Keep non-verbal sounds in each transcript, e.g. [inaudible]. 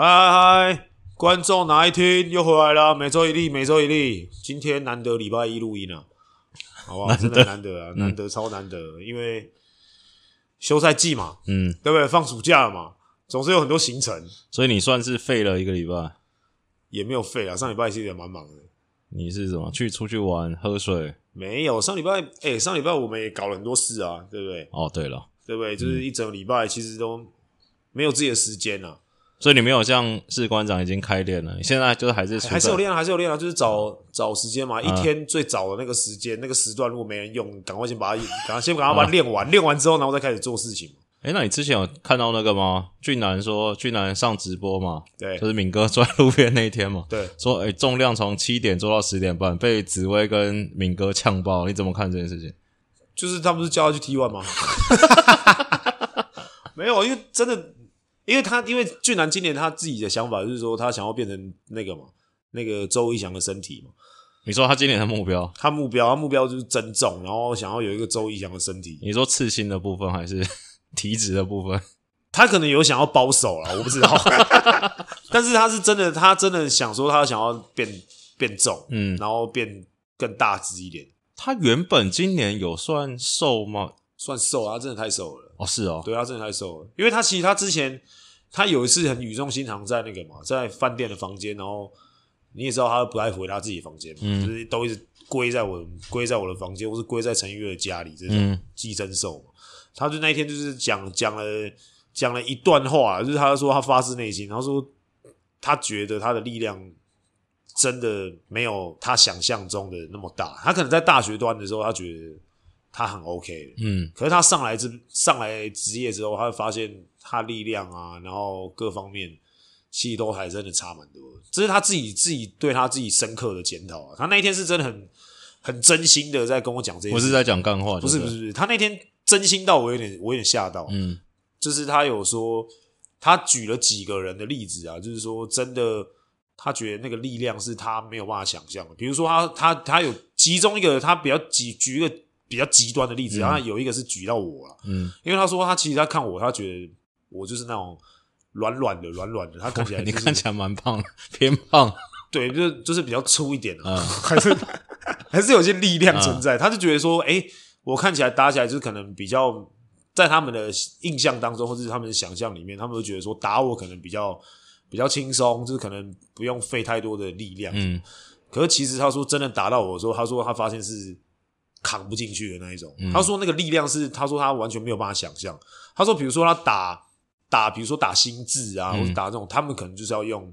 嗨嗨嗨！观众哪一天又回来了？每周一例，每周一例。今天难得礼拜一录音啊，好不好？真的难得啊，难得超难得，嗯、因为休赛季嘛，嗯，对不对？放暑假了嘛，总是有很多行程，所以你算是废了一个礼拜，也没有废啊。上礼拜其实也蛮忙的。你是什么？去出去玩、喝水？没有。上礼拜，哎、欸，上礼拜我们也搞了很多事啊，对不对？哦，对了，对不对？就是一整个礼拜其实都没有自己的时间啊。所以你没有像士官长已经开练了，你现在就是还是还是有练，还是有练啊，就是找找时间嘛，嗯、一天最早的那个时间，那个时段如果没人用，赶快先把它，赶快先赶快把它练完，练、嗯、完之后，然后再开始做事情。诶，那你之前有看到那个吗？俊男说俊男上直播嘛，对，就是敏哥坐在路边那一天嘛，对，说诶重量从七点做到十点半，被紫薇跟敏哥呛爆，你怎么看这件事情？就是他不是叫他去 T1 吗？[laughs] 没有，因为真的。因为他，因为俊男今年他自己的想法就是说，他想要变成那个嘛，那个周一翔的身体嘛。你说他今年的目标？他目标，他目标就是增重，然后想要有一个周一翔的身体。你说刺心的部分还是 [laughs] 体脂的部分？他可能有想要保守了，我不知道。[laughs] 但是他是真的，他真的想说，他想要变变重，嗯，然后变更大只一点。他原本今年有算瘦吗？算瘦啊，他真的太瘦了。哦，是哦，对，他真的太瘦了，因为他其实他之前。他有一次很语重心长，在那个嘛，在饭店的房间，然后你也知道他不爱回他自己房间嘛，嗯、就是都一直归在我归在我的房间，或是归在陈玉月的家里这种寄生兽嘛。嗯、他就那一天就是讲讲了讲了一段话，就是他说他发自内心，然后说他觉得他的力量真的没有他想象中的那么大。他可能在大学端的时候，他觉得他很 OK，嗯，可是他上来之上来职业之后，他会发现。他力量啊，然后各方面其实都还真的差蛮多，这是他自己自己对他自己深刻的检讨啊。他那一天是真的很很真心的在跟我讲这些，不是在讲干话，不是不是不是，他那天真心到我有点我有点吓到，嗯，就是他有说他举了几个人的例子啊，就是说真的，他觉得那个力量是他没有办法想象的，比如说他他他有其中一个他比较极举一个比较极端的例子，嗯、然后有一个是举到我了，嗯，因为他说他其实他看我，他觉得。我就是那种软软的、软软的，他看起来、[laughs] 就是、你看起来蛮胖，偏胖，[laughs] 对，就是就是比较粗一点的，嗯，[laughs] 还是还是有些力量存在。嗯、他就觉得说，哎、欸，我看起来打起来就是可能比较在他们的印象当中，或者是他们的想象里面，他们都觉得说打我可能比较比较轻松，就是可能不用费太多的力量。嗯，可是其实他说真的打到我的时候，他说他发现是扛不进去的那一种。嗯、他说那个力量是，他说他完全没有办法想象。他说，比如说他打。打，比如说打心智啊，或者打这种，嗯、他们可能就是要用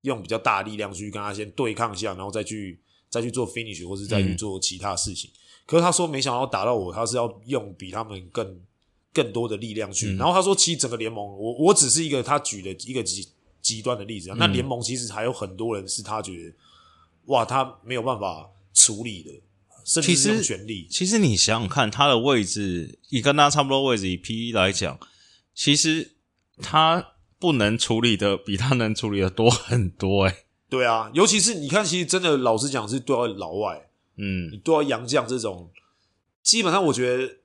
用比较大的力量去跟他先对抗一下，然后再去再去做 finish，或者再去做其他事情。嗯、可是他说，没想到打到我，他是要用比他们更更多的力量去。嗯、然后他说，其实整个联盟，我我只是一个他举的一个极极端的例子。啊、那联盟其实还有很多人是他觉得，哇，他没有办法处理的，甚至是用全力。其实你想想看，他的位置，以跟他差不多位置，以 PE 来讲，其实。他不能处理的比他能处理的多很多哎、欸，对啊，尤其是你看，其实真的老实讲是对到老外，嗯，你对到洋将这种，基本上我觉得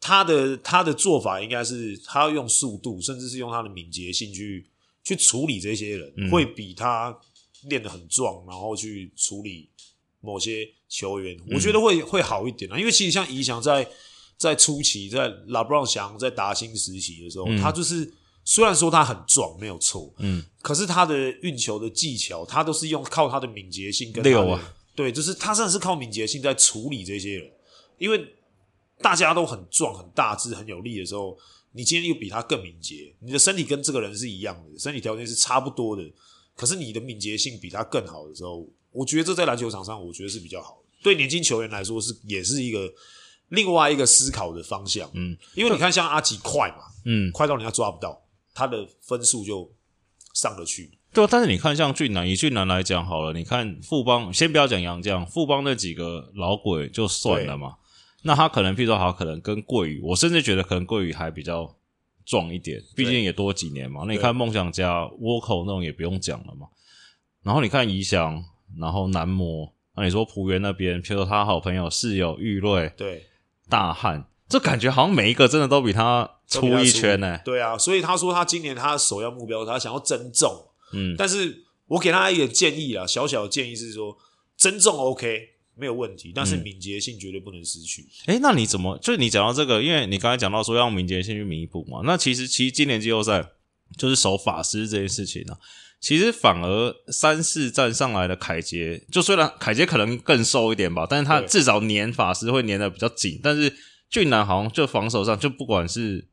他的他的做法应该是他要用速度，甚至是用他的敏捷性去去处理这些人，嗯、会比他练得很壮，然后去处理某些球员，我觉得会、嗯、会好一点啊。因为其实像怡翔在在初期，在拉布朗翔在达兴时期的时候，嗯、他就是。虽然说他很壮，没有错，嗯，可是他的运球的技巧，他都是用靠他的敏捷性跟他的，啊、对，就是他真的是靠敏捷性在处理这些人，因为大家都很壮、很大只、很有力的时候，你今天又比他更敏捷，你的身体跟这个人是一样的，身体条件是差不多的，可是你的敏捷性比他更好的时候，我觉得这在篮球场上，我觉得是比较好的，对年轻球员来说是也是一个另外一个思考的方向，嗯，因为你看像阿吉快嘛，嗯，快到人家抓不到。他的分数就上得去，对，但是你看，像俊男，以俊男来讲好了，你看富邦，先不要讲杨将，富邦那几个老鬼就算了嘛。那他可能，譬如说，好，可能跟桂宇，我甚至觉得可能桂宇还比较壮一点，毕竟也多几年嘛。那你看梦想家倭寇那种也不用讲了嘛。然后你看宜祥，然后男模，那你说浦园那边，譬如说他好朋友室友玉瑞，对，大汉，这感觉好像每一个真的都比他。出一圈呢、欸。对啊，所以他说他今年他的首要目标，他想要增重。嗯，但是我给他一个建议啊，小小的建议是说，增重 OK 没有问题，但是敏捷性绝对不能失去。哎、嗯欸，那你怎么？就是你讲到这个，因为你刚才讲到说要用敏捷性去弥补嘛。那其实，其实今年季后赛就是守法师这件事情呢、啊，其实反而三四站上来的凯杰，就虽然凯杰可能更瘦一点吧，但是他至少粘法师会粘的比较紧。但是俊男好像就防守上，就不管是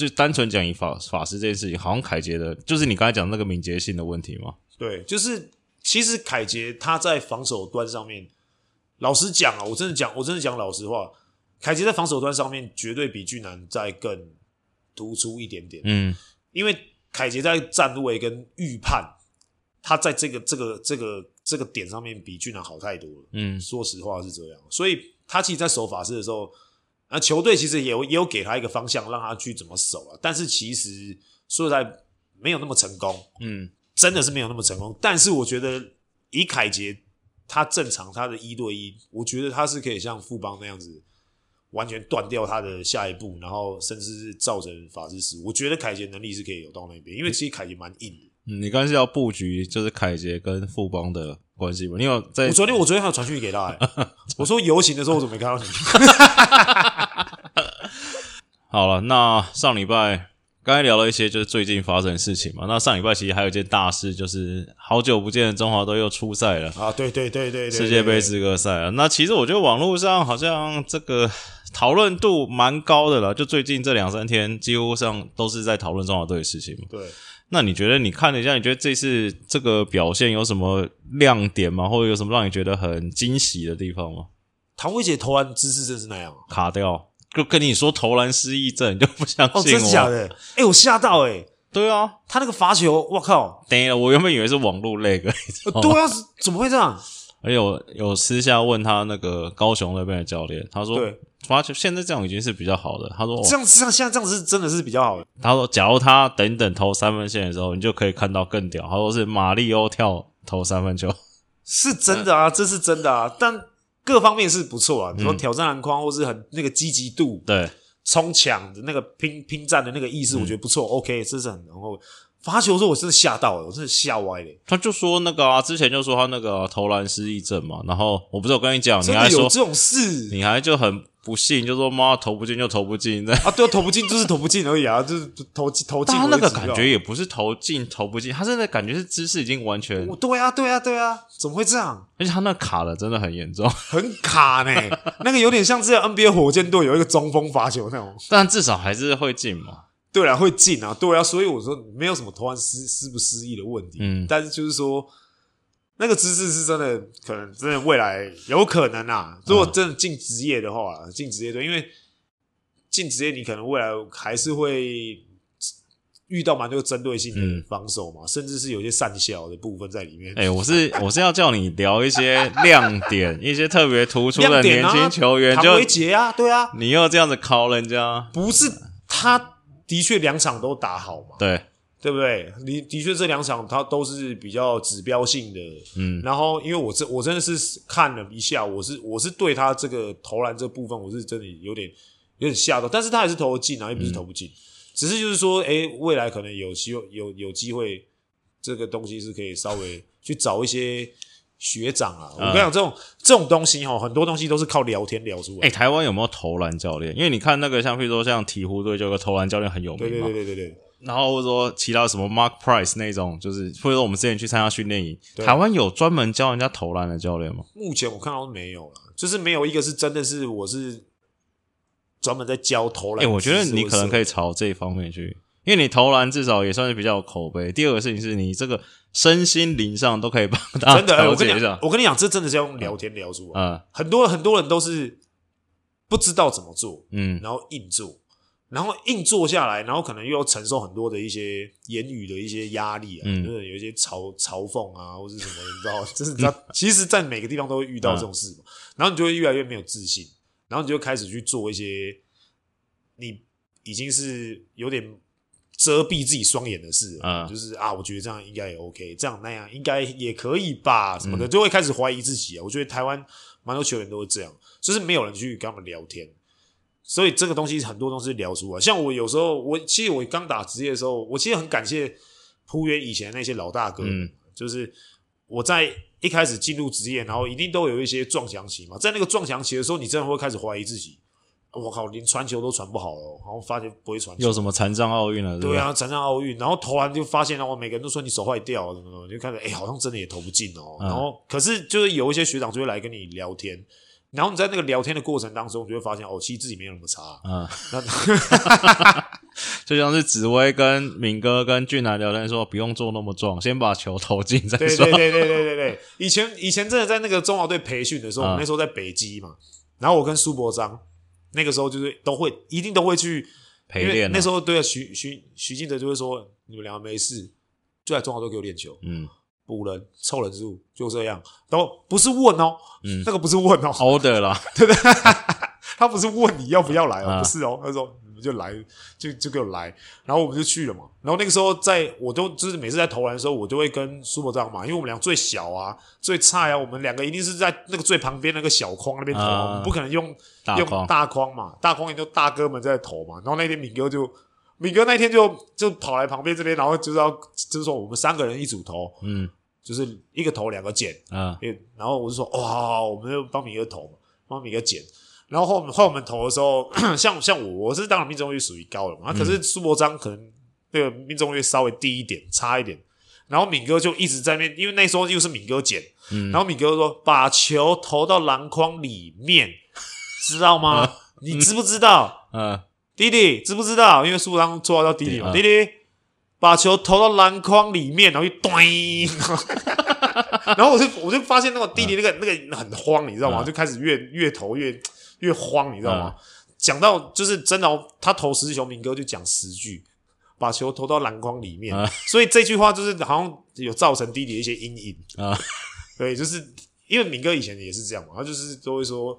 就单纯讲以法法师这件事情，好像凯杰的，就是你刚才讲那个敏捷性的问题嘛。对，就是其实凯杰他在防守端上面，老实讲啊，我真的讲，我真的讲老实话，凯杰在防守端上面绝对比俊男再更突出一点点。嗯，因为凯杰在站位跟预判，他在这个这个这个这个点上面比俊男好太多了。嗯，说实话是这样，所以他其实，在守法师的时候，啊，球队其实也有也有给他一个方向，让他去怎么守啊。但是其实说实在，没有那么成功。嗯。真的是没有那么成功，但是我觉得以凯杰他正常他的一对一，我觉得他是可以像富邦那样子完全断掉他的下一步，然后甚至是造成法师失误。我觉得凯杰能力是可以有到那边，因为其实凯杰蛮硬的。嗯，你刚才是要布局就是凯杰跟富邦的关系吧？你有在？我昨天我昨天还有传讯给他、欸，[laughs] 我说游行的时候我怎么没看到你？[laughs] 好了，那上礼拜。刚才聊了一些就是最近发生的事情嘛，那上礼拜其实还有一件大事，就是好久不见的中华队又出赛了啊！对对对对对，世界杯资格赛啊！那其实我觉得网络上好像这个讨论度蛮高的了，就最近这两三天几乎上都是在讨论中华队的事情嘛。对，那你觉得你看了一下，你觉得这次这个表现有什么亮点吗？或者有什么让你觉得很惊喜的地方吗？唐薇姐投篮姿势真是那样，卡掉。就跟你说投篮失忆症，你就不相信我？哦，真的假的？哎、欸、我吓到哎、欸、对啊，他那个罚球，我靠！等一下，我原本以为是网络那个。对啊，怎么会这样？而且有有私下问他那个高雄那边的教练，他说发球现在这样已经是比较好的。他说这样子，现在这样是真的是比较好的。他说，假如他等等投三分线的时候，你就可以看到更屌。他说是马里欧跳投三分球，[laughs] 是真的啊，这是真的啊，但。各方面是不错啊，你说挑战篮筐，或是很那个积极度，对，冲抢的那个拼拼战的那个意识，我觉得不错。OK，这是很然后罚球的时候，我真的吓到了，我真的吓歪了。他就说那个啊，之前就说他那个投篮失忆症嘛，然后我不是有跟你讲，你还说有这种事，你还就很。不信就说妈投不进就投不进，[laughs] 啊，对，投不进就是投不进而已啊，就是投投进。他那个感觉也不是投进投不进，他真的感觉是姿势已经完全。对啊，对啊，对啊，怎么会这样？而且他那卡的真的很严重，[laughs] 很卡呢。那个有点像是 NBA 火箭队有一个中锋罚球那种，[laughs] 但至少还是会进嘛。对啊，会进啊，对啊，所以我说没有什么投篮失失不失意的问题。嗯，但是就是说。那个姿势是真的，可能真的未来有可能啊。如果真的进职业的话，进职业队，因为进职业你可能未来还是会遇到蛮多针对性的防守嘛，嗯、甚至是有些善小的部分在里面。哎、欸，我是 [laughs] 我是要叫你聊一些亮点，一些特别突出的年轻球员，唐维杰啊，对啊，你又这样子考人家，不是他的确两场都打好嘛？对。对不对？你的确这两场他都是比较指标性的，嗯。然后因为我这我真的是看了一下，我是我是对他这个投篮这部分，我是真的有点有点吓到。但是他还是投得进啊，又不是投不进，嗯、只是就是说，诶，未来可能有机会有有机会，这个东西是可以稍微去找一些学长啊。嗯、我跟你讲，这种这种东西哈，很多东西都是靠聊天聊出来。诶，台湾有没有投篮教练？因为你看那个像，譬如说像鹈鹕队，就有个投篮教练很有名嘛。对对对对对对。然后或者说其他什么 Mark Price 那种，就是或者说我们之前去参加训练营，台湾有专门教人家投篮的教练吗？目前我看到是没有了，就是没有一个是真的是我是专门在教投篮。哎、欸，我觉得你可能可以朝这一方面去，因为你投篮至少也算是比较有口碑。第二个事情是你这个身心灵上都可以帮大家 [laughs] 调节一下。我跟你讲，这真的是要用聊天聊出来。嗯，很多很多人都是不知道怎么做，嗯，然后硬做。然后硬做下来，然后可能又要承受很多的一些言语的一些压力啊，嗯、就是有一些嘲嘲讽啊，或是什么，你知道，就是你知道，[laughs] [laughs] 其实，在每个地方都会遇到这种事嘛。嗯、然后你就会越来越没有自信，然后你就开始去做一些你已经是有点遮蔽自己双眼的事了，嗯、就是啊，我觉得这样应该也 OK，这样那样应该也可以吧，什么的，就会开始怀疑自己啊。我觉得台湾蛮多球员都会这样，就是没有人去跟他们聊天。所以这个东西很多东西聊出来。像我有时候，我其实我刚打职业的时候，我其实很感谢璞园以前那些老大哥，嗯，就是我在一开始进入职业，然后一定都有一些撞墙期嘛，在那个撞墙期的时候，你真的会开始怀疑自己。我靠，连传球都传不好了，然后发现不会传球。有什么残障奥运了？对，啊，残障奥运，然后投完就发现，然后每个人都说你手坏掉了，什么什么，就看着，哎，好像真的也投不进哦。嗯、然后，可是就是有一些学长就会来跟你聊天，然后你在那个聊天的过程当中，就会发现，哦，其实自己没有那么差。嗯，那 [laughs] [laughs] 就像是紫薇跟敏哥跟俊男聊天说，不用做那么壮，先把球投进再说。对对对对对对对，以前以前真的在那个中华队培训的时候，嗯、我那时候在北基嘛，然后我跟苏伯章。那个时候就是都会一定都会去陪练。那时候对啊，徐徐徐静哲就会说：“你们两个没事，就在中华队给我练球，嗯，补人凑人数就这样，都不是问哦，嗯，那个不是问哦，order 啦，[laughs] 对不对？他不是问你要不要来哦，不是哦，他说。”就来，就就给我来，然后我们就去了嘛。然后那个时候在，在我都就是每次在投篮的时候，我都会跟苏伯章嘛，因为我们俩最小啊，最菜啊，我们两个一定是在那个最旁边那个小框那边投，啊、我们不可能用大用大框嘛，大框也就大哥们在投嘛。然后那天敏哥就敏哥那天就就跑来旁边这边，然后就是要就是说我们三个人一组投，嗯，就是一个投两个捡，嗯，然后我就说哇、哦，我们就帮敏哥投，帮敏哥捡。然后后后我们投的时候，[clears throat] 像像我我是当然命中率属于高的嘛，可是苏伯章可能那个命中率稍微低一点，差一点。然后敏哥就一直在那，因为那时候又是敏哥捡，嗯、然后敏哥就说把球投到篮筐里面，知道吗？嗯、你知不知道？嗯，弟弟知不知道？因为苏伯章做到弟弟嘛，嗯、弟弟把球投到篮筐里面，然后就咚。[laughs] 然后我就我就发现那个弟弟那个、嗯、那个很慌，你知道吗？嗯、就开始越越投越。越慌，你知道吗？讲、嗯、到就是真的、哦，他投十球，明哥就讲十句，把球投到篮筐里面。嗯、所以这句话就是好像有造成弟弟的一些阴影啊。嗯、对，就是因为明哥以前也是这样嘛，他就是都会说，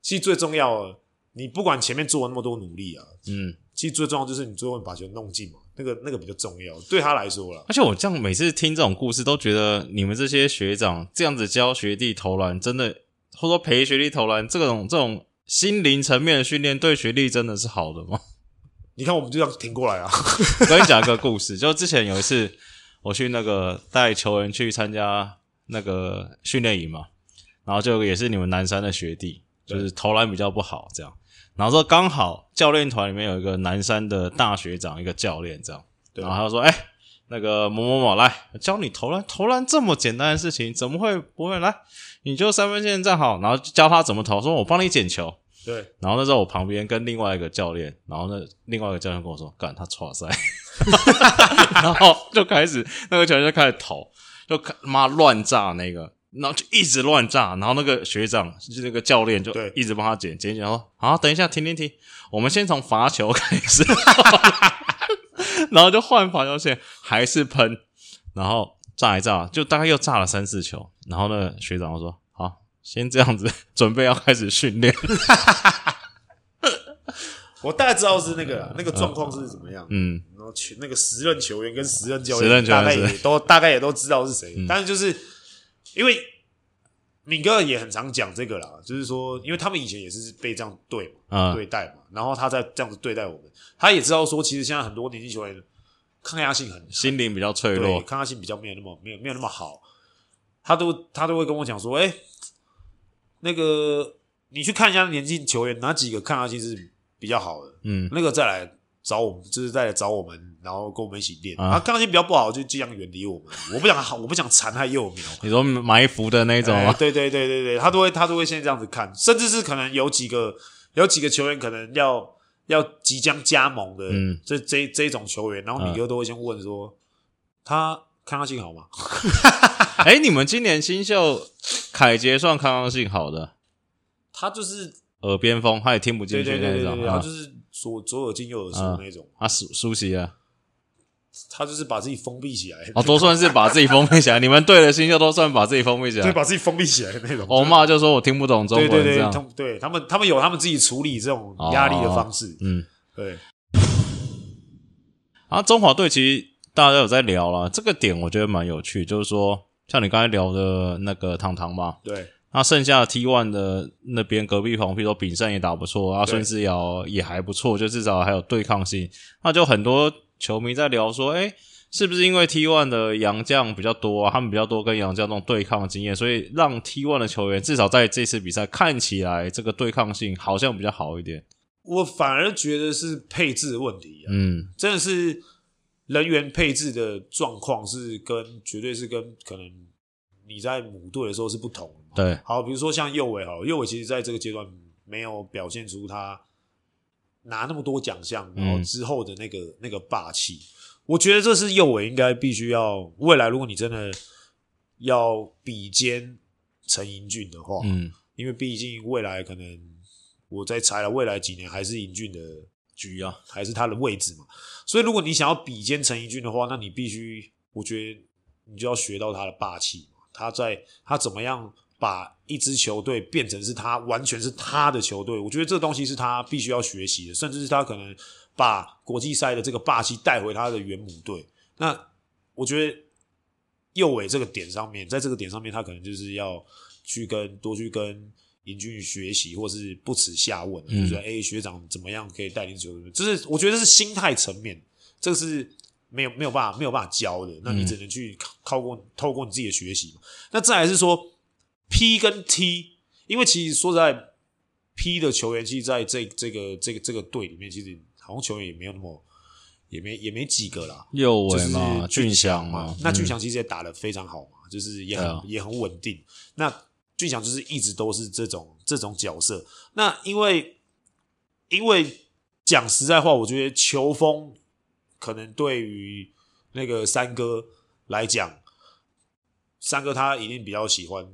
其实最重要的，你不管前面做了那么多努力啊，嗯，其实最重要就是你最后把球弄进嘛，那个那个比较重要，对他来说了。而且我这样每次听这种故事，都觉得你们这些学长这样子教学弟投篮，真的或者说陪学弟投篮，这种这种。心灵层面的训练对学历真的是好的吗？你看，我们就这样挺过来啊！我 [laughs] 跟你讲一个故事，就之前有一次我去那个带球员去参加那个训练营嘛，然后就也是你们南山的学弟，就是投篮比较不好这样，然后说刚好教练团里面有一个南山的大学长，一个教练这样，然后他就说：“哎，那个某某某来教你投篮，投篮这么简单的事情，怎么会不会来？”你就三分线站好，然后教他怎么投。说我帮你捡球。对。然后那时候我旁边跟另外一个教练，然后那另外一个教练跟我说：“干他错赛。” [laughs] 然后就开始那个球员就开始投，就妈乱炸那个，然后就一直乱炸。然后那个学长就那个教练就一直帮他捡捡捡。说：“好，等一下，停停停，我们先从罚球开始。” [laughs] 然后就换罚球线，还是喷，然后。炸一炸，就大概又炸了三四球，然后呢，学长说：“好，先这样子，准备要开始训练。[laughs] ”我大概知道是那个 [laughs] 那个状况是怎么样，嗯，然后去那个时任球员跟时任教练大概也都大概也都知道是谁，嗯、但是就是因为敏哥也很常讲这个啦，就是说，因为他们以前也是被这样对嘛、嗯、对待嘛，然后他在这样子对待我们，他也知道说，其实现在很多年轻球员。抗压性很，心灵比较脆弱，抗压性比较没有那么没有没有那么好。他都他都会跟我讲说，哎、欸，那个你去看一下年轻球员哪几个抗压性是比较好的，嗯，那个再来找我们，就是再来找我们，然后跟我们一起练。啊，抗压性比较不好，就尽量远离我们。我不想好，我不想残害幼苗。你说埋伏的那种对对对对对，他都会他都会先这样子看，甚至是可能有几个有几个球员可能要。要即将加盟的，嗯，这这这种球员，然后米哥都会先问说，嗯、他抗压性好吗？[laughs] 哎、欸，你们今年新秀凯杰算抗压性好的，他就是耳边风，他也听不进去那种，他就是左左耳进右耳出那种，啊舒舒淇啊。他就是把自己封闭起来，哦，都算是把自己封闭起来。[laughs] 你们队的新秀都算把自己封闭起来，对，把自己封闭起来的那种。我骂就说我听不懂中文，对对对，对他们，他们有他们自己处理这种压力的方式。嗯，对。啊，中华队其实大家有在聊了，这个点我觉得蛮有趣，就是说像你刚才聊的那个糖糖嘛，对，那剩下的 T1 的那边隔壁棚，比如说炳胜也打不错，啊，孙思尧也还不错，就至少还有对抗性。那就很多球迷在聊说，诶，是不是因为 T one 的洋将比较多啊？他们比较多跟洋将这种对抗经验，所以让 T one 的球员至少在这次比赛看起来这个对抗性好像比较好一点。我反而觉得是配置的问题啊，嗯，真的是人员配置的状况是跟绝对是跟可能。你在母队的时候是不同的嘛？对，好，比如说像右伟哈，右伟其实在这个阶段没有表现出他拿那么多奖项，然后之后的那个、嗯、那个霸气。我觉得这是右伟应该必须要未来，如果你真的要比肩陈英俊的话，嗯，因为毕竟未来可能我在猜了，未来几年还是英俊的局啊，还是他的位置嘛。所以如果你想要比肩陈盈骏的话，那你必须，我觉得你就要学到他的霸气。他在他怎么样把一支球队变成是他完全是他的球队？我觉得这东西是他必须要学习的，甚至是他可能把国际赛的这个霸气带回他的原母队。那我觉得右尾这个点上面，在这个点上面，他可能就是要去跟多去跟盈骏学习，或是不耻下问，嗯、就是说哎，学长怎么样可以带领球队？就是我觉得是心态层面，这个是。没有没有办法没有办法教的，那你只能去靠过透过你自己的学习嘛。那再来是说 P 跟 T，因为其实说实在，P 的球员其实在这这个这个这个队里面，其实好像球员也没有那么也没也没几个啦。右伟嘛，就是俊祥嘛，嘛，那俊祥其实也打得非常好嘛，嗯、就是也很、啊、也很稳定。那俊祥就是一直都是这种这种角色。那因为因为讲实在话，我觉得球风。可能对于那个三哥来讲，三哥他一定比较喜欢，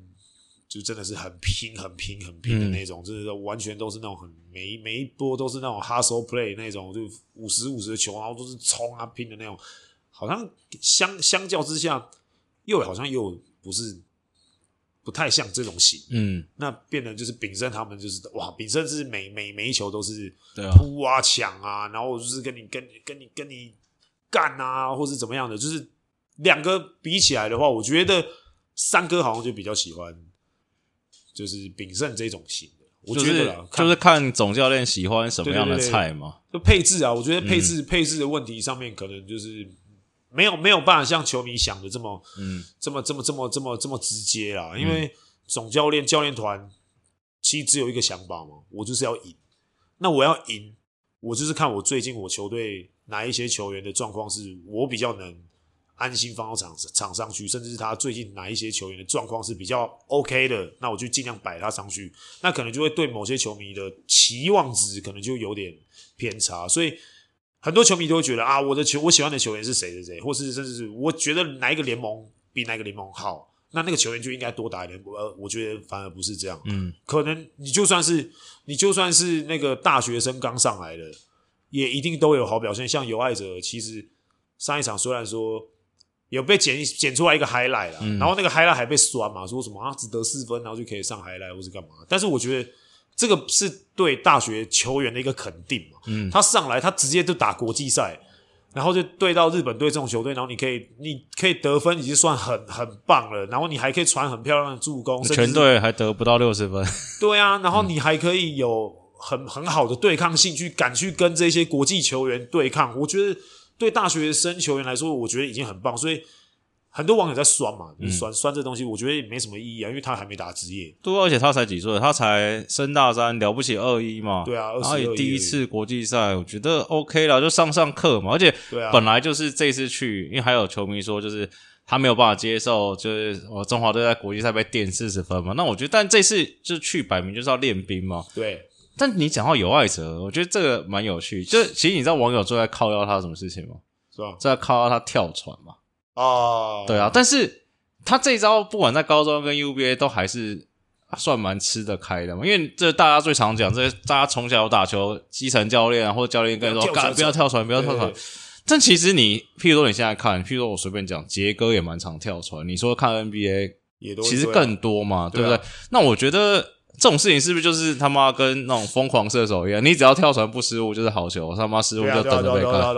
就真的是很拼、很拼、很拼的那种，嗯、就是完全都是那种很每一每一波都是那种 hustle play 那种，就五十五十的球，然后都是冲啊拼的那种。好像相相较之下，又好像又不是不太像这种型。嗯，那变得就是炳胜他们就是哇，炳胜是每每每一球都是扑啊抢啊，然后就是跟你跟跟你跟你干啊，或是怎么样的，就是两个比起来的话，我觉得三哥好像就比较喜欢，就是炳胜这种型的。我觉得啦，就是看总教练喜欢什么样的菜嘛。就配置啊，我觉得配置、嗯、配置的问题上面，可能就是没有没有办法像球迷想的这么嗯这么这么这么这么这么直接啦。因为总教练教练团其实只有一个想法嘛，我就是要赢。那我要赢，我就是看我最近我球队。哪一些球员的状况是我比较能安心放到场场上去，甚至是他最近哪一些球员的状况是比较 OK 的，那我就尽量摆他上去，那可能就会对某些球迷的期望值可能就有点偏差，所以很多球迷都会觉得啊，我的球我喜欢的球员是谁谁谁，或是甚至是我觉得哪一个联盟比哪个联盟好，那那个球员就应该多打一点。呃，我觉得反而不是这样，嗯，可能你就算是你就算是那个大学生刚上来的。也一定都有好表现，像有爱者，其实上一场虽然说有被剪剪出来一个 highlight 啦，嗯、然后那个 highlight 还被酸嘛，说什么啊只得四分，然后就可以上 highlight 或是干嘛？但是我觉得这个是对大学球员的一个肯定嘛。嗯，他上来他直接就打国际赛，然后就对到日本队这种球队，然后你可以你可以得分已经算很很棒了，然后你还可以传很漂亮的助攻，全队还得不到六十分。对啊，然后你还可以有。很很好的对抗性，去敢去跟这些国际球员对抗，我觉得对大学生球员来说，我觉得已经很棒。所以很多网友在酸嘛，嗯、酸酸这东西，我觉得也没什么意义啊，因为他还没打职业。对，而且他才几岁，他才升大三，了不起二一嘛。对啊，然后也第一次国际赛，我觉得 OK 了，就上上课嘛。而且本来就是这次去，因为还有球迷说，就是他没有办法接受，就是我中华队在国际赛被垫四十分嘛。那我觉得，但这次就去摆明就是要练兵嘛。对。但你讲到有爱者，我觉得这个蛮有趣。就是其实你知道网友最爱靠邀他什么事情吗？是吧？在靠邀他跳船嘛。哦，对啊。但是他这一招不管在高中跟 UBA 都还是算蛮吃得开的嘛。因为这大家最常讲，这大家从小有打球，基层教练啊或者教练跟你说，干不要跳船，不要跳船。但其实你，譬如说你现在看，譬如说我随便讲，杰哥也蛮常跳船。你说看 NBA 也都其实更多嘛，对不对？那我觉得。这种事情是不是就是他妈跟那种疯狂射手一样？你只要跳船不失误就是好球，他妈失误就等着被看。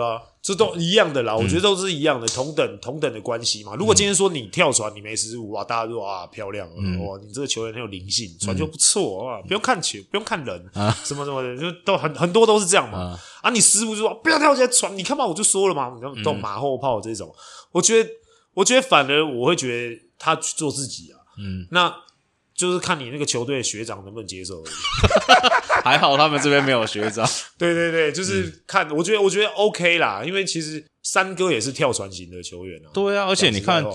这都一样的啦，我觉得都是一样的，同等同等的关系嘛。如果今天说你跳船你没失误哇，大家说啊漂亮，哇你这个球员很有灵性，传球不错啊，不用看球，不用看人什么什么的，就都很很多都是这样嘛。啊，你失误就说不要跳起来传，你看嘛，我就说了嘛，都马后炮这种，我觉得我觉得反而我会觉得他去做自己啊，嗯，那。就是看你那个球队学长能不能接受而已。[laughs] 还好他们这边没有学长。[laughs] 对对对，就是看，我觉得我觉得 OK 啦，因为其实三哥也是跳船型的球员啊。对啊，而且你看。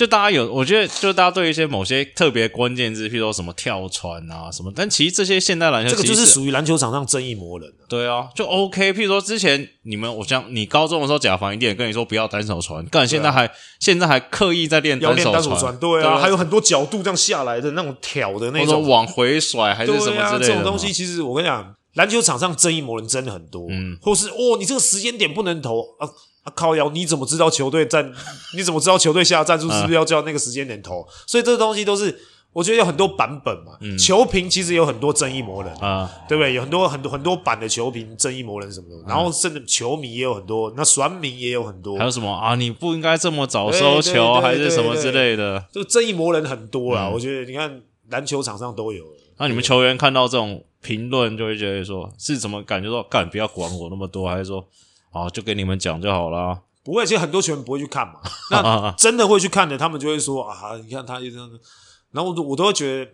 就大家有，我觉得就大家对一些某些特别关键字，譬如说什么跳船啊什么，但其实这些现代篮球，这个就是属于篮球场上正义魔人。对啊，就 OK。譬如说之前你们，我讲你高中的时候，贾凡一定跟你说不要单手传，但现在还现在还刻意在练单手传，对啊，还有很多角度这样下来的那种挑的那种往回甩还是什么之类的。这种东西其实我跟你讲，篮球场上正义魔人真的很多，嗯，或是哦，你这个时间点不能投啊。啊靠腰！你怎么知道球队战？你怎么知道球队下战术是不是要叫那个时间点投？所以这东西都是我觉得有很多版本嘛。嗯、球评其实有很多争议魔人啊，对不对？有很多很多很多版的球评，争议魔人什么的。嗯、然后甚至球迷也有很多，那选民也有很多。还有什么啊？你不应该这么早收球，还是什么之类的？就争议魔人很多啦。嗯、我觉得你看篮球场上都有。那你们球员看到这种评论，就会觉得说是怎么感觉说？干，不要管我那么多，还是说？啊，就给你们讲就好了。不会，其实很多球员不会去看嘛。[laughs] 那真的会去看的，他们就会说啊，你看他就这样子。然后我都我都会觉得，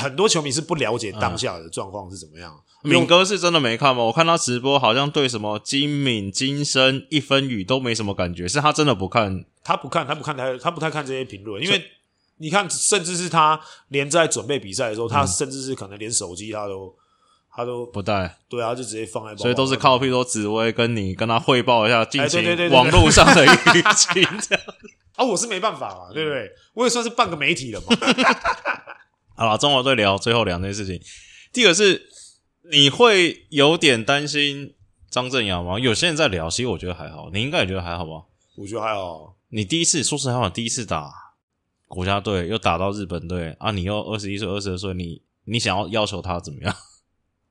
很多球迷是不了解当下的状况是怎么样。敏哥是真的没看吗？我看他直播，好像对什么金敏、金生、一分雨都没什么感觉，是他真的不看？他不看，他不看，他他不太看这些评论，因为你看，甚至是他连在准备比赛的时候，他甚至是可能连手机他都。他都不带，对啊，就直接放在包包，所以都是靠，譬如说紫薇跟你跟他汇报一下近期网络上的舆情这样 [laughs] 啊，我是没办法嘛，对不对？我也算是半个媒体了嘛。[laughs] 好了，中国队聊最后两件事情，第一个是你会有点担心张镇阳吗？有些人在聊，其实我觉得还好，你应该也觉得还好吧？我觉得还好。你第一次说实话，第一次打国家队，又打到日本队啊，你又二十一岁、二十二岁，你你想要要求他怎么样？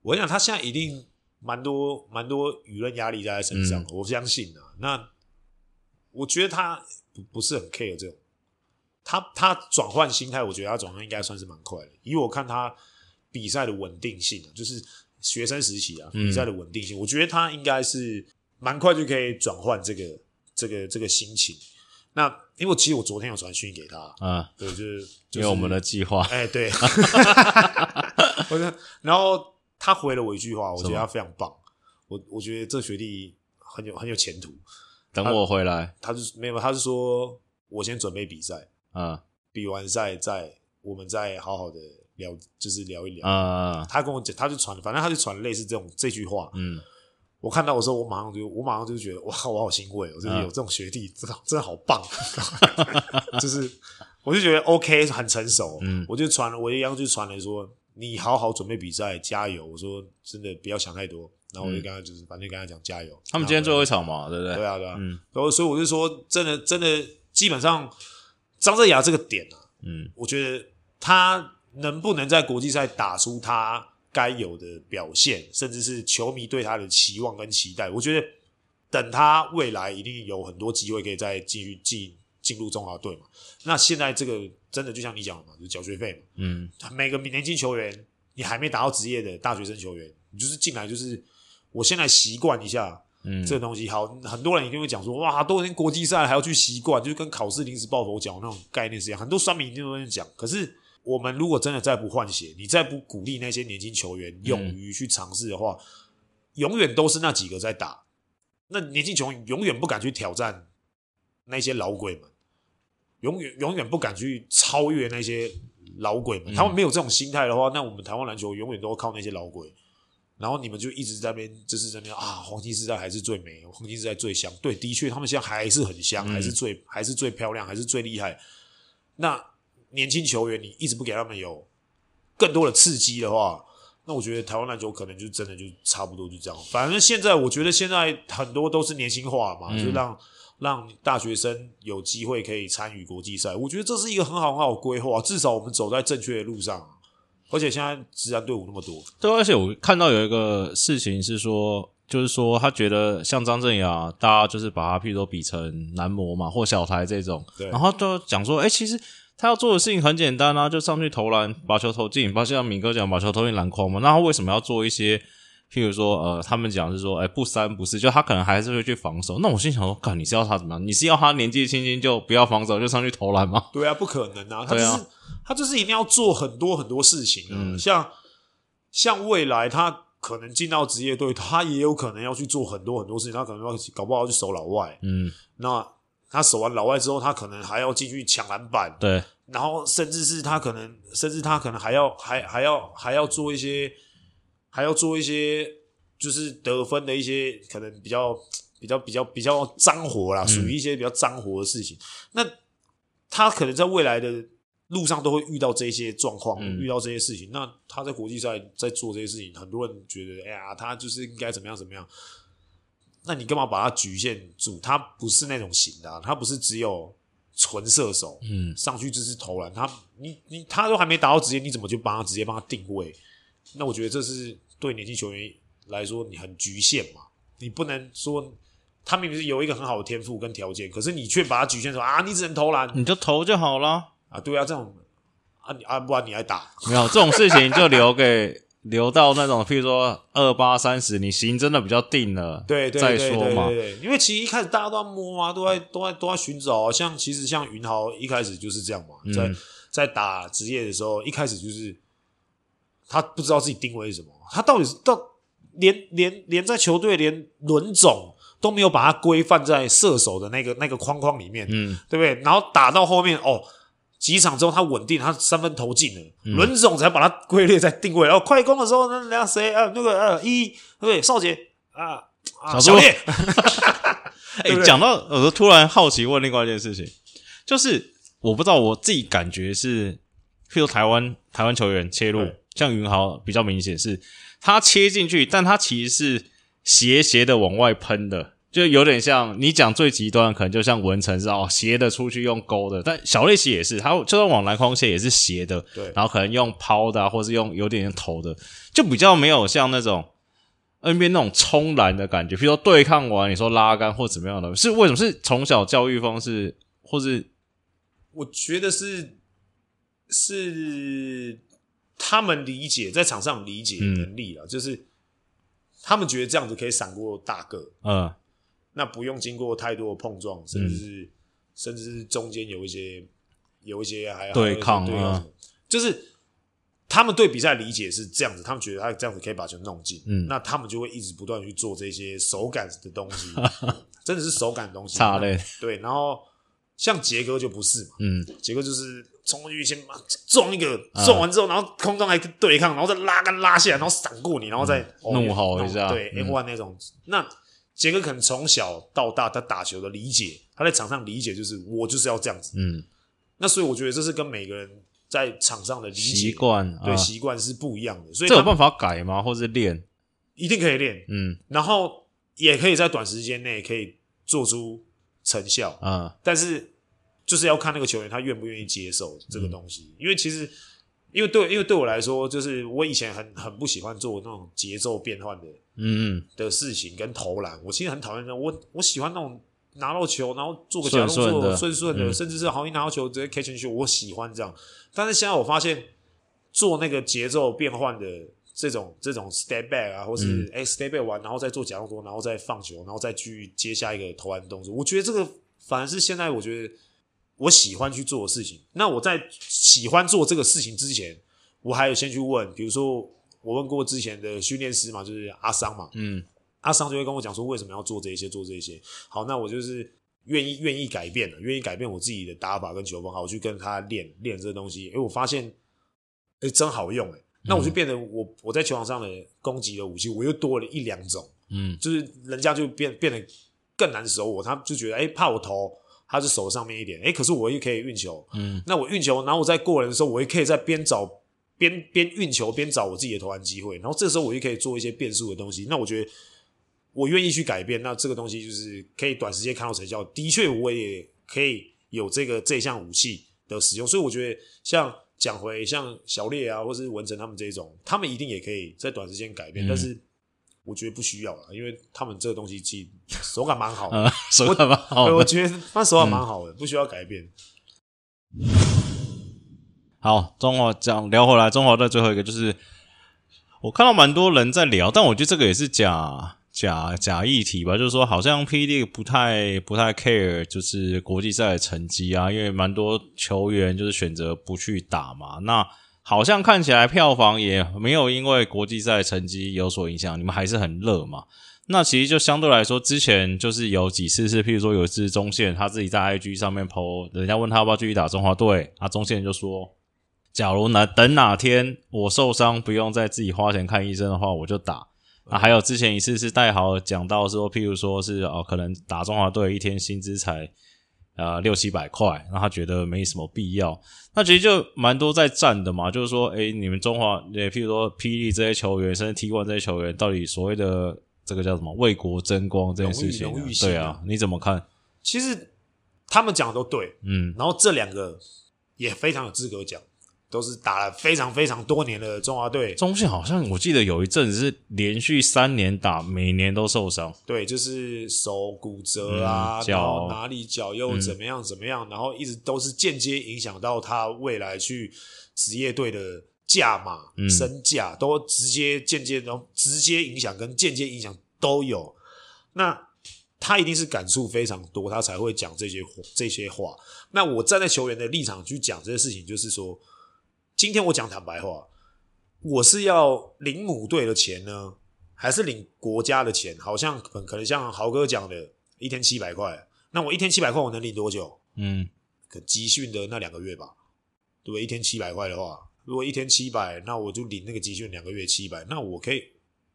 我跟你讲，他现在一定蛮多蛮多舆论压力在他身上，嗯、我相信啊。那我觉得他不不是很 care 这种，他他转换心态，我觉得他转换应该算是蛮快的。以我看他比赛的稳定性，就是学生时期啊比赛的稳定性，嗯、我觉得他应该是蛮快就可以转换这个这个这个心情。那因为其实我昨天有传讯给他啊，对，就是就是我们的计划，哎，对，[laughs] 我然后。他回了我一句话，我觉得他非常棒。我我觉得这学弟很有很有前途。等我回来，他就没有，他是说我先准备比赛，啊，比完赛再我们再好好的聊，就是聊一聊。啊，他跟我讲，他就传，反正他就传类似这种这句话。嗯，我看到的时候，我马上就我马上就觉得哇，我好欣慰，我就是有这种学弟，真的真的好棒。[laughs] 就是我就觉得 OK，很成熟。嗯，我就传了，我一样就传了说。你好好准备比赛，加油！我说真的，不要想太多。然后我就跟他就是，反正跟他讲加油。他们今天最后一场嘛，对不对？对啊，对啊。嗯。然后所以我就说，真的，真的，基本上张镇雅这个点啊，嗯，我觉得他能不能在国际赛打出他该有的表现，甚至是球迷对他的期望跟期待，我觉得等他未来一定有很多机会可以再继续进进入中华队嘛。那现在这个。真的就像你讲的嘛，就是缴学费嘛。嗯，每个年轻球员，你还没达到职业的大学生球员，你就是进来就是，我先来习惯一下，嗯，这个东西好。很多人一定会讲说，哇，都已经国际赛还要去习惯，就是跟考试临时抱佛脚那种概念是一样。很多酸民一定会讲，可是我们如果真的再不换血，你再不鼓励那些年轻球员勇于去尝试的话，嗯、永远都是那几个在打，那年轻球员永远不敢去挑战那些老鬼们。永远永远不敢去超越那些老鬼们，他们没有这种心态的话，那我们台湾篮球永远都会靠那些老鬼。然后你们就一直在那边，就是在那边啊，黄金时代还是最美，黄金时代最香。对，的确，他们现在还是很香，还是最还是最漂亮，还是最厉害。那年轻球员，你一直不给他们有更多的刺激的话，那我觉得台湾篮球可能就真的就差不多就这样。反正现在我觉得现在很多都是年轻化嘛，就让。让大学生有机会可以参与国际赛，我觉得这是一个很好很好的规划。至少我们走在正确的路上，而且现在职篮队伍那么多。对，而且我看到有一个事情是说，就是说他觉得像张镇雅，大家就是把他譬如说比成男模嘛，或小台这种，然后就讲说，哎，其实他要做的事情很简单啊，就上去投篮，把球投进，把像敏哥讲，把球投进篮筐嘛。那他为什么要做一些？譬如说，呃，他们讲是说，哎，不三不四，就他可能还是会去防守。那我心想说，干，你是要他怎么样？你是要他年纪轻轻就不要防守，就上去投篮吗？对啊，不可能啊！他就是、啊、他就是一定要做很多很多事情啊。嗯、像像未来他可能进到职业队，他也有可能要去做很多很多事情。他可能要搞不好要去守老外。嗯，那他守完老外之后，他可能还要进去抢篮板。对，然后甚至是他可能，甚至他可能还要还还要还要做一些。还要做一些，就是得分的一些可能比较比较比较比较脏活啦，属于一些比较脏活的事情。嗯、那他可能在未来的路上都会遇到这些状况，嗯、遇到这些事情。那他在国际赛在做这些事情，很多人觉得，哎呀，他就是应该怎么样怎么样。那你干嘛把他局限住？他不是那种型的、啊，他不是只有纯射手，嗯，上去就是投篮。他你你他都还没达到职业，你怎么就帮他直接帮他定位？那我觉得这是对年轻球员来说，你很局限嘛。你不能说他明明是有一个很好的天赋跟条件，可是你却把他局限说啊，你只能投篮，你就投就好了啊。对啊，这种啊你啊，不然你还打？没有这种事情，就留给留到那种，譬如说二八三十，你型真的比较定了，对，对，再说嘛。因为其实一开始大家都在摸啊，都在都在都在寻找啊。像其实像云豪一开始就是这样嘛，在、嗯、在打职业的时候，一开始就是。他不知道自己定位是什么，他到底是到连连连在球队连轮总都没有把他规范在射手的那个那个框框里面，嗯，对不对？然后打到后面哦，几场之后他稳定，他三分投进了，轮、嗯、总才把他归类在定位。然后快攻的时候，那那谁啊？那个呃一对不对？少杰啊啊小烈，[laughs] [laughs] 哎，讲到我突然好奇问另外一件事情，就是我不知道我自己感觉是，譬如台湾台湾球员切入。像云豪比较明显是，他切进去，但他其实是斜斜的往外喷的，就有点像你讲最极端，可能就像文成是哦斜的出去用勾的，但小内奇也是，他就算往篮筐切也是斜的，对，然后可能用抛的，啊，或是用有点点投的，就比较没有像那种 NBA 那种冲篮的感觉，比如说对抗完你说拉杆或怎么样的，是为什么是从小教育方式，或是我觉得是是。他们理解在场上理解能力了，嗯、就是他们觉得这样子可以闪过大个，嗯，那不用经过太多的碰撞，甚至是、嗯、甚至是中间有一些有一些还对抗对抗，就是他们对比赛理解是这样子，他们觉得他这样子可以把球弄进，嗯，那他们就会一直不断去做这些手感的东西，[laughs] 真的是手感的东西，差嘞，对，然后像杰哥就不是嘛，嗯，杰哥就是。冲过去先撞一个，撞完之后，然后空中还对抗，然后再拉杆拉下来，然后闪过你，然后再弄好一下。对，F1 那种。那杰哥可能从小到大他打球的理解，他在场上理解就是我就是要这样子。嗯。那所以我觉得这是跟每个人在场上的理解习惯，对习惯是不一样的。所以这有办法改吗？或是练？一定可以练。嗯。然后也可以在短时间内可以做出成效。啊。但是。就是要看那个球员他愿不愿意接受这个东西，嗯、因为其实，因为对，因为对我来说，就是我以前很很不喜欢做那种节奏变换的，嗯的事情跟投篮，我其实很讨厌那种，我我喜欢那种拿到球然后做个假动作顺顺的，甚至是好一拿到球直接 catch 进去，我喜欢这样。但是现在我发现做那个节奏变换的这种这种 step back 啊，或是哎、嗯欸、step back 完然后再做假动作，然后再放球，然后再去接下一个投篮动作，我觉得这个反而是现在我觉得。我喜欢去做的事情。那我在喜欢做这个事情之前，我还有先去问，比如说我问过之前的训练师嘛，就是阿桑嘛，嗯，阿桑就会跟我讲说为什么要做这些，做这些。好，那我就是愿意愿意改变了，愿意改变我自己的打法跟球风，好，我去跟他练练这东西。诶，我发现，诶，真好用诶。那我就变得我我在球场上的攻击的武器，我又多了一两种，嗯，就是人家就变变得更难守我，他就觉得诶，怕我投。他是手上面一点，诶，可是我又可以运球，嗯，那我运球，然后我在过人的时候，我也可以在边找边边运球边找我自己的投篮机会，然后这时候我又可以做一些变数的东西。那我觉得我愿意去改变，那这个东西就是可以短时间看到成效。的确，我也可以有这个这项武器的使用，所以我觉得像讲回像小烈啊，或是文成他们这种，他们一定也可以在短时间改变，嗯，但是。我觉得不需要了，因为他们这个东西其实手感蛮好的，嗯、[laughs] 手感蛮好的。我觉得他手感蛮好的，嗯、不需要改变。好，中华讲聊回来，中华队最后一个就是，我看到蛮多人在聊，但我觉得这个也是假假假议题吧，就是说好像 P. League 不太不太 care，就是国际赛的成绩啊，因为蛮多球员就是选择不去打嘛。那好像看起来票房也没有因为国际赛成绩有所影响，你们还是很热嘛。那其实就相对来说，之前就是有几次是，譬如说有一次中线他自己在 IG 上面 po，人家问他要不要继续打中华队，啊中线就说。假如哪等哪天我受伤，不用再自己花钱看医生的话，我就打。啊，还有之前一次是戴豪讲到说，譬如说是哦，可能打中华队一天薪资才呃六七百块，那他觉得没什么必要。那其实就蛮多在站的嘛，就是说，哎，你们中华，也譬如说霹雳这些球员，甚至 T1 这些球员，到底所谓的这个叫什么为国争光这件事情，对啊，你怎么看？其实他们讲的都对，嗯，然后这两个也非常有资格讲。都是打了非常非常多年的中华队，中信好像我记得有一阵子是连续三年打，每年都受伤。对，就是手骨折啊，脚、嗯、然后哪里脚又怎么样怎么样，嗯、然后一直都是间接影响到他未来去职业队的价码、嗯、身价，都直接间接然后直接影响跟间接影响都有。那他一定是感触非常多，他才会讲这些这些话。那我站在球员的立场去讲这些事情，就是说。今天我讲坦白话，我是要领母队的钱呢，还是领国家的钱？好像可可能像豪哥讲的，一天七百块。那我一天七百块，我能领多久？嗯，可集训的那两个月吧，对不对？一天七百块的话，如果一天七百，那我就领那个集训两个月七百，那我可以，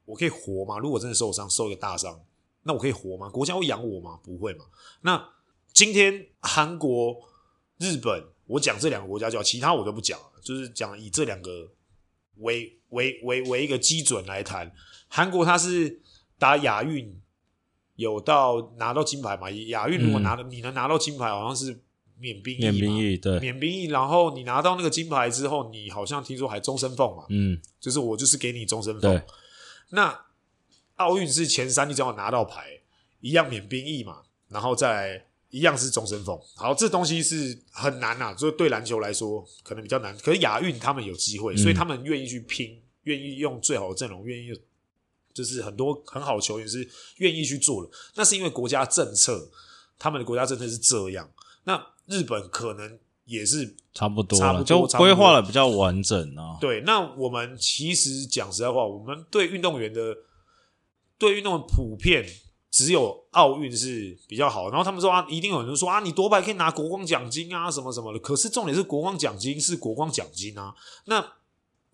我可以活吗？如果真的受伤，受一个大伤，那我可以活吗？国家会养我吗？不会嘛。那今天韩国、日本，我讲这两个国家就好，其他我都不讲。就是讲以这两个为为为为一个基准来谈，韩国他是打亚运有到拿到金牌嘛？亚运如果拿了，嗯、你能拿到金牌，好像是免兵役嘛？免兵役对，免兵役。然后你拿到那个金牌之后，你好像听说还终身俸嘛？嗯，就是我就是给你终身俸。那奥运是前三，你只要拿到牌，一样免兵役嘛？然后再来。一样是终身俸，好，这东西是很难呐、啊，所以对篮球来说可能比较难。可是亚运他们有机会，所以他们愿意去拼，愿意用最好的阵容，愿意就是很多很好的球员是愿意去做的。那是因为国家政策，他们的国家政策是这样。那日本可能也是差不多，差不多就规划的比较完整啊。对，那我们其实讲实在话，我们对运动员的对运动员普遍。只有奥运是比较好，然后他们说啊，一定有人说啊，你夺牌可以拿国光奖金啊，什么什么的。可是重点是国光奖金是国光奖金啊，那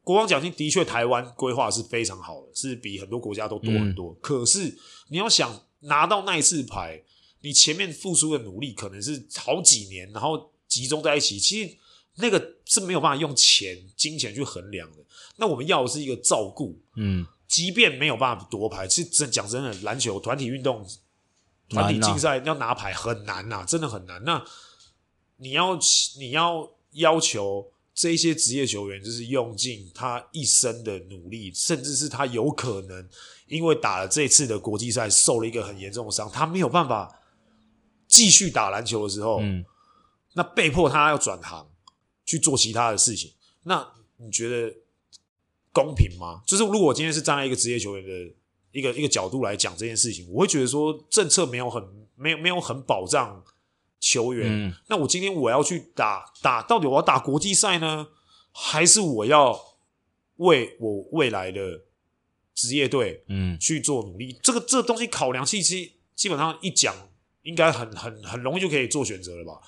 国光奖金的确台湾规划是非常好的，是比很多国家都多很多。嗯、可是你要想拿到那一次牌，你前面付出的努力可能是好几年，然后集中在一起，其实那个是没有办法用钱、金钱去衡量的。那我们要的是一个照顾，嗯。即便没有办法夺牌，其实真讲真的，篮球团体运动、团体竞赛要拿牌很难呐、啊，真的很难。那你要你要要求这些职业球员，就是用尽他一生的努力，甚至是他有可能因为打了这次的国际赛受了一个很严重的伤，他没有办法继续打篮球的时候，嗯，那被迫他要转行去做其他的事情。那你觉得？公平吗？就是如果我今天是站在一个职业球员的一个一个角度来讲这件事情，我会觉得说政策没有很没有没有很保障球员。嗯、那我今天我要去打打，到底我要打国际赛呢，还是我要为我未来的职业队嗯去做努力？嗯、这个这个东西考量，其实基本上一讲，应该很很很容易就可以做选择了吧？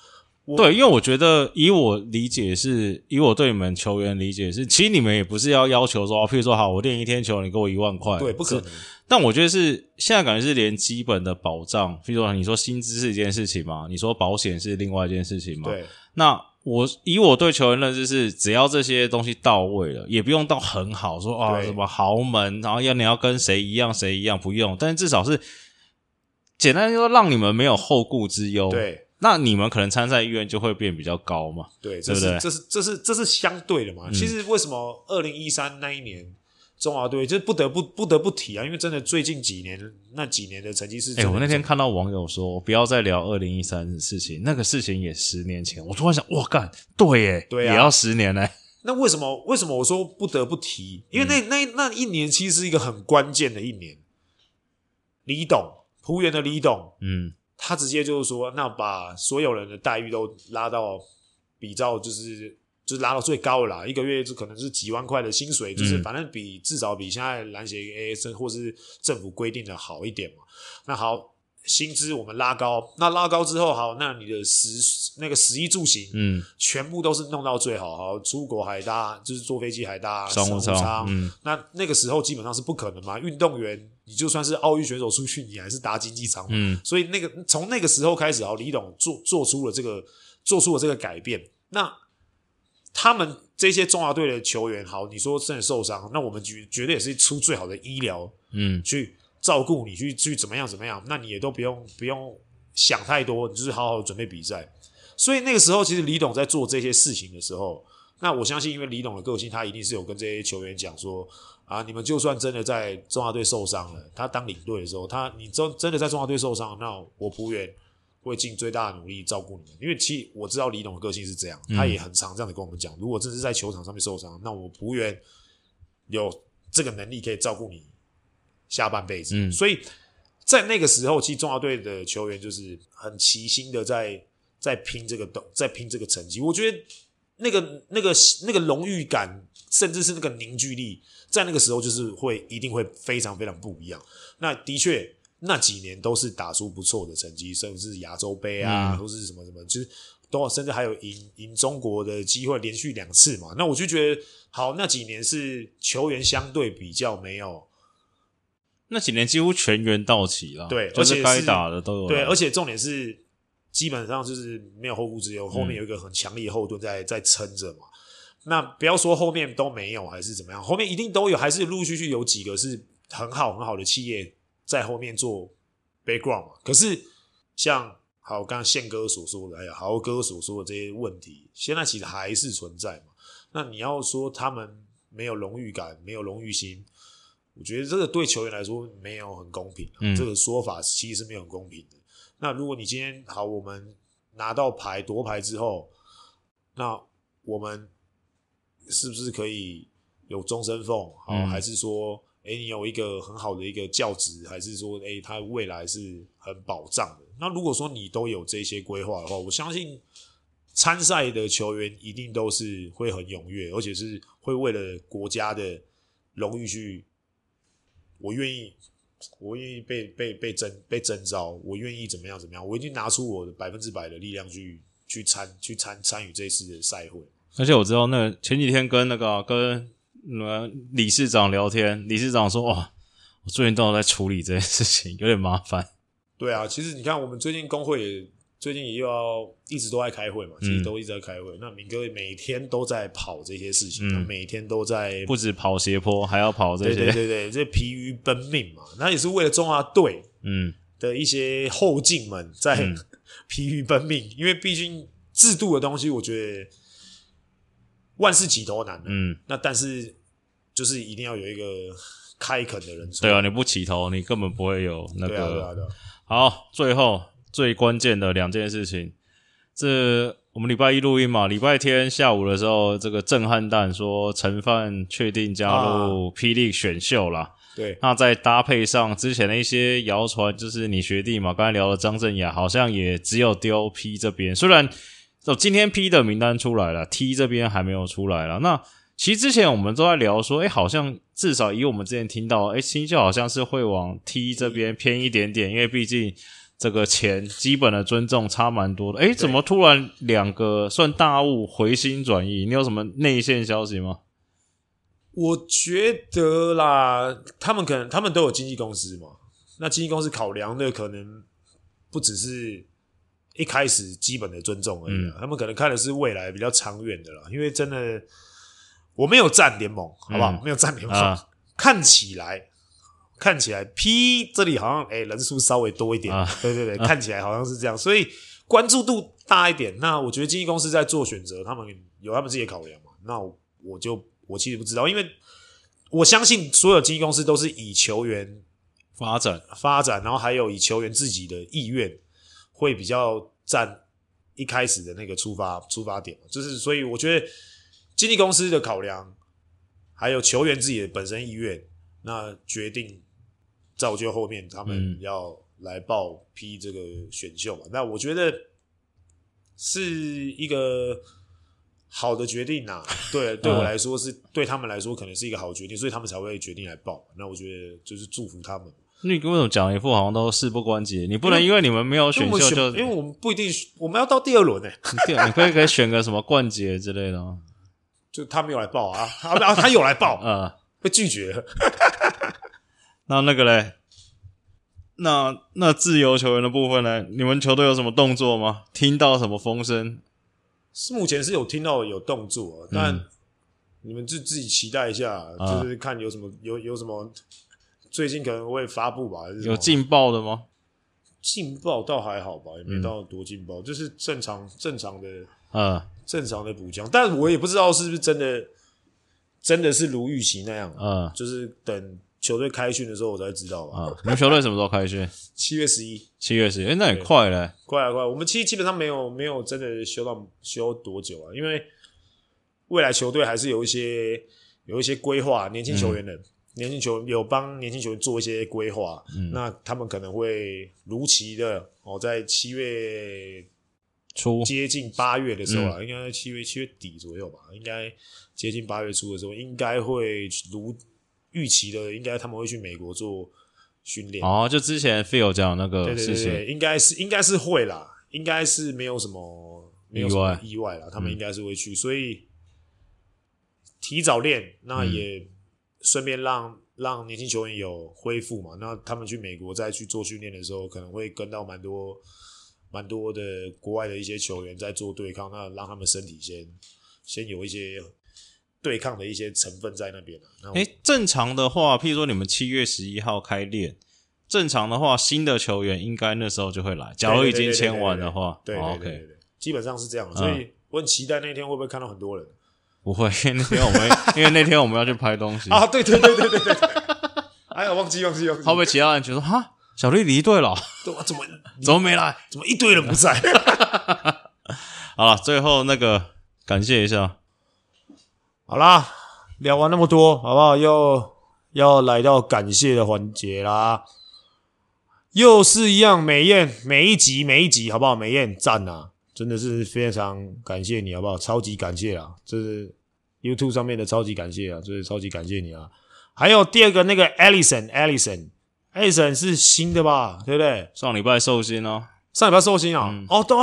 对，因为我觉得以我理解是，以我对你们球员理解是，其实你们也不是要要求说，譬如说，好，我练一天球，你给我一万块，对，不可能。但我觉得是现在感觉是连基本的保障，譬如说，你说薪资是一件事情嘛，你说保险是另外一件事情嘛。对。那我以我对球员认知是，只要这些东西到位了，也不用到很好说啊什么豪门，然后要你要跟谁一样谁一样不用，但是至少是简单说，让你们没有后顾之忧。对。那你们可能参赛意愿就会变比较高嘛？对，这是这是这是这是相对的嘛？嗯、其实为什么二零一三那一年中华队，这不得不不得不提啊，因为真的最近几年那几年的成绩是……哎、欸，我那天看到网友说，不要再聊二零一三的事情，那个事情也十年前，我突然想，哇干，对耶，对啊，也要十年嘞。那为什么？为什么我说不得不提？因为那、嗯、那那一年其实是一个很关键的一年。李董，浦原的李董，嗯，他直接就是说，那把所有人的待遇都拉到比较就是。就是拉到最高了啦，一个月就可能是几万块的薪水，就是反正比至少比现在篮协 AA 或是政府规定的好一点嘛。那好，薪资我们拉高，那拉高之后，好，那你的食那个食衣住行，嗯，全部都是弄到最好，好，出国还搭，就是坐飞机还搭商务舱，嗯，那那个时候基本上是不可能嘛。运动员，你就算是奥运选手出去，你还是搭经济舱，嗯，所以那个从那个时候开始，好，李董做做出了这个做出了这个改变，那。他们这些中华队的球员，好，你说真的受伤，那我们绝绝对也是出最好的医疗，嗯，去照顾你，去去怎么样怎么样，那你也都不用不用想太多，你就是好好准备比赛。所以那个时候，其实李董在做这些事情的时候，那我相信，因为李董的个性，他一定是有跟这些球员讲说，啊，你们就算真的在中华队受伤了，他当领队的时候，他你真真的在中华队受伤，那我璞园。会尽最大的努力照顾你们，因为其实我知道李董的个性是这样，他也很常这样的跟我们讲。如果真是在球场上面受伤，那我璞园有这个能力可以照顾你下半辈子。嗯，所以在那个时候，其实中华队的球员就是很齐心的在在拼这个在拼这个成绩。我觉得那个那个那个荣誉感，甚至是那个凝聚力，在那个时候就是会一定会非常非常不一样。那的确。那几年都是打出不错的成绩，甚至是亚洲杯啊，或是什么什么，就是都甚至还有赢赢中国的机会，连续两次嘛。那我就觉得，好，那几年是球员相对比较没有，那几年几乎全员到齐了，对，而且该打的都有，对，而且重点是基本上就是没有后顾之忧，后面有一个很强力的后盾在在撑着嘛。那不要说后面都没有还是怎么样，后面一定都有，还是陆陆续续有几个是很好很好的企业。在后面做 background 嘛，可是像好刚刚宪哥所说的，哎呀，豪哥所说的这些问题，现在其实还是存在嘛。那你要说他们没有荣誉感，没有荣誉心，我觉得这个对球员来说没有很公平。嗯，这个说法其实是没有很公平的。那如果你今天好，我们拿到牌夺牌之后，那我们是不是可以有终身俸？好，嗯，还是说？哎、欸，你有一个很好的一个教职，还是说，哎、欸，他未来是很保障的？那如果说你都有这些规划的话，我相信参赛的球员一定都是会很踊跃，而且是会为了国家的荣誉去，我愿意，我愿意被被被征被征召，我愿意怎么样怎么样，我已经拿出我的百分之百的力量去去参去参参与这次的赛会。而且我知道，那前几天跟那个跟。那理事长聊天，理事长说：“哇，我最近都有在处理这件事情，有点麻烦。”对啊，其实你看，我们最近工会也最近也又要一直都在开会嘛，其实都一直在开会。嗯、那明哥每天都在跑这些事情，嗯、每天都在不止跑斜坡，还要跑这些，对对对对，这疲于奔命嘛。那也是为了中华队嗯的一些后进们在、嗯、[laughs] 疲于奔命，因为毕竟制度的东西，我觉得。万事起头难，嗯，那但是就是一定要有一个开垦的人出。对啊，你不起头，你根本不会有那个。对啊，对啊，对啊。好，最后最关键的两件事情，这我们礼拜一录音嘛，礼拜天下午的时候，这个震撼弹说陈范确定加入霹雳选秀啦。啊、对，那再搭配上之前的一些谣传，就是你学弟嘛，刚才聊的张镇雅，好像也只有丢 P 这边，虽然。哦，今天 P 的名单出来了，T 这边还没有出来了。那其实之前我们都在聊说，哎、欸，好像至少以我们之前听到，哎、欸，新秀好像是会往 T 这边偏一点点，因为毕竟这个钱基本的尊重差蛮多的。哎、欸，怎么突然两个算大物回心转意？你有什么内线消息吗？我觉得啦，他们可能他们都有经纪公司嘛，那经纪公司考量的可能不只是。一开始基本的尊重而已，嗯，他们可能看的是未来比较长远的啦。因为真的，我没有战联盟，好不好？嗯、没有战联盟，啊，看起来看起来 P 这里好像哎、欸、人数稍微多一点，啊，对对对，啊，看起来好像是这样，所以关注度大一点。那我觉得经纪公司在做选择，他们有他们自己的考量嘛。那我，我就我其实不知道，因为我相信所有经纪公司都是以球员发展发展，然后还有以球员自己的意愿会比较占一开始的那个出发出发点，就是所以我觉得经纪公司的考量，还有球员自己的本身意愿，那决定造就后面他们要来报批这个选秀嘛。嗯、那我觉得是一个。好的决定呐、啊，对，[laughs] 对我来说是、嗯、对他们来说可能是一个好决定，所以他们才会决定来报。那我觉得就是祝福他们。你为什么讲一副好像都事不关己？你不能因为你们没有选秀就因，为我们不一定，我们要到第二轮呢、欸。你可以可以选个什么冠杰之类的吗？[laughs] 就他没有来报啊，啊他有来报，嗯，[laughs] 被拒绝了。那那个嘞？那那自由球员的部分呢？你们球队有什么动作吗？听到什么风声？是目前是有听到有动作，但你们自自己期待一下，嗯、就是看有什么有有什么最近可能会发布吧？有劲爆的吗？劲爆倒还好吧，也没到多劲爆，嗯、就是正常正常的，嗯，正常的补强。但我也不知道是不是真的，真的是如预期那样，嗯，就是等。球队开训的时候我才知道啊！你们球队什么时候开训？七月十一，七月十一，哎，那也快嘞，快啊快！我们其实基本上没有没有真的休到休多久啊，因为未来球队还是有一些有一些规划，年轻球员的、嗯、年轻球员有帮年轻球员做一些规划，嗯，那他们可能会如期的哦，在七月初接近八月的时候啊，嗯、应该七月七月底左右吧，应该接近八月初的时候，应该会如。预期的应该他们会去美国做训练。哦，就之前 Phil 讲那个事情，对对对，应该是应该是会啦，应该是没有什么没有什么意外。啦，他们应该是会去，嗯、所以提早练，那也顺便让、嗯、让年轻球员有恢复嘛，那他们去美国再去做训练的时候，可能会跟到蛮多蛮多的国外的一些球员在做对抗，那让他们身体先先有一些。对抗的一些成分在那边诶、欸，正常的话，譬如说你们七月十一号开练，正常的话，新的球员应该那时候就会来。假如已经签完的话，对对对，对，对，对，对，基本上是这样。所以我很期待那天会不会看到很多人。不会，因为那天我们 [laughs] 因为那天我们要去拍东西啊。对对对对对对。[laughs] 哎呀，忘记忘记忘记。会不会其他人觉得哈，小绿离队了？怎么 [laughs] 怎么没来？怎么一堆人不在？好了，最后那个感谢一下。好啦，聊完那么多，好不好？又要来到感谢的环节啦，又是一样，美艳每一集每一集，好不好？美艳赞啊，真的是非常感谢你，好不好？超级感谢啊，这是 YouTube 上面的超级感谢啊，就是超级感谢你啊。还有第二个那个 Allison，Allison，Allison 是新的吧？对不对？上礼拜寿星哦，上礼拜寿星啊，嗯、哦，都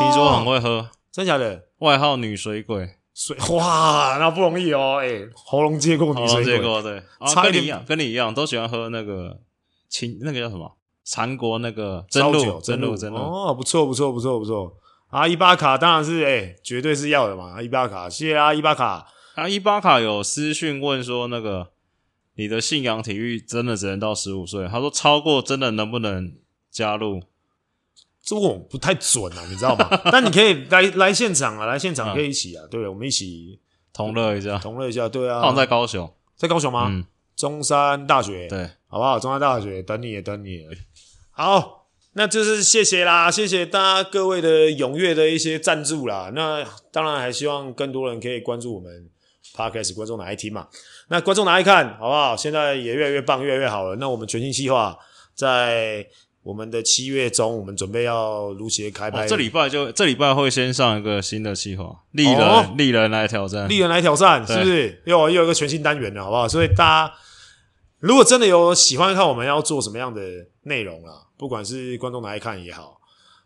听说很会喝，真假的？外号女水鬼。水哇，那不容易哦！哎、欸，喉咙接过你水过对，差跟你一样，跟你一样，都喜欢喝那个清，那个叫什么？韩国那个真露，真露，真露哦，不错，不错，不错，不错。啊，伊巴卡当然是哎、欸，绝对是要的嘛！伊巴卡，谢谢啊，伊巴卡。啊，伊巴卡有私讯问说，那个你的信仰体育真的只能到十五岁？他说超过真的能不能加入？这我不太准啊，你知道吗？[laughs] 但你可以来来现场啊，来现场可以一起啊，对，我们一起同乐一下，同乐一下，对啊。放在高雄，在高雄吗？嗯，中山大学，对，好不好？中山大学等你，等你。好，那就是谢谢啦，谢谢大家各位的踊跃的一些赞助啦。那当然还希望更多人可以关注我们 Podcast，观众哪爱听嘛？那观众哪一看好不好？现在也越来越棒，越来越好了。那我们全新计划在。我们的七月中，我们准备要如期开拍。哦、这礼拜就这礼拜会先上一个新的计划，丽人丽、哦、人来挑战，丽人来挑战，是不是？又又有一个全新单元了，好不好？所以大家如果真的有喜欢看我们要做什么样的内容啦，不管是观众哪爱看也好，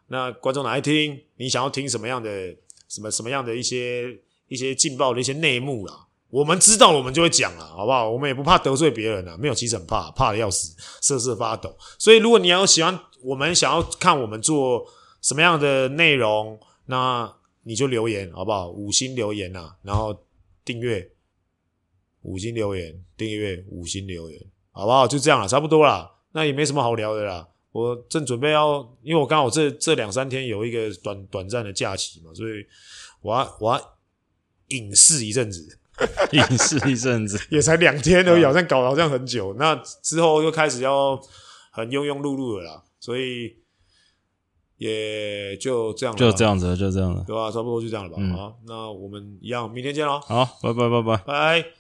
那观众哪爱听，你想要听什么样的什么什么样的一些一些劲爆的一些内幕啦。我们知道，我们就会讲了，好不好？我们也不怕得罪别人了，没有，其实很怕，怕的要死，瑟瑟发抖。所以，如果你要喜欢我们，想要看我们做什么样的内容，那你就留言，好不好？五星留言呐，然后订阅，五星留言，订阅，五星留言，好不好？就这样了，差不多了。那也没什么好聊的啦。我正准备要，因为我刚好这这两三天有一个短短暂的假期嘛，所以我要我要隐士一阵子。[laughs] 隐士一阵子，[laughs] 也才两天而已，好像搞得好像很久。那之后又开始要很庸庸碌碌的啦，所以也就这样了，就这样子，就这样了，对吧？差不多就这样了吧。好，那我们一样，明天见喽。好，拜拜，拜拜，拜。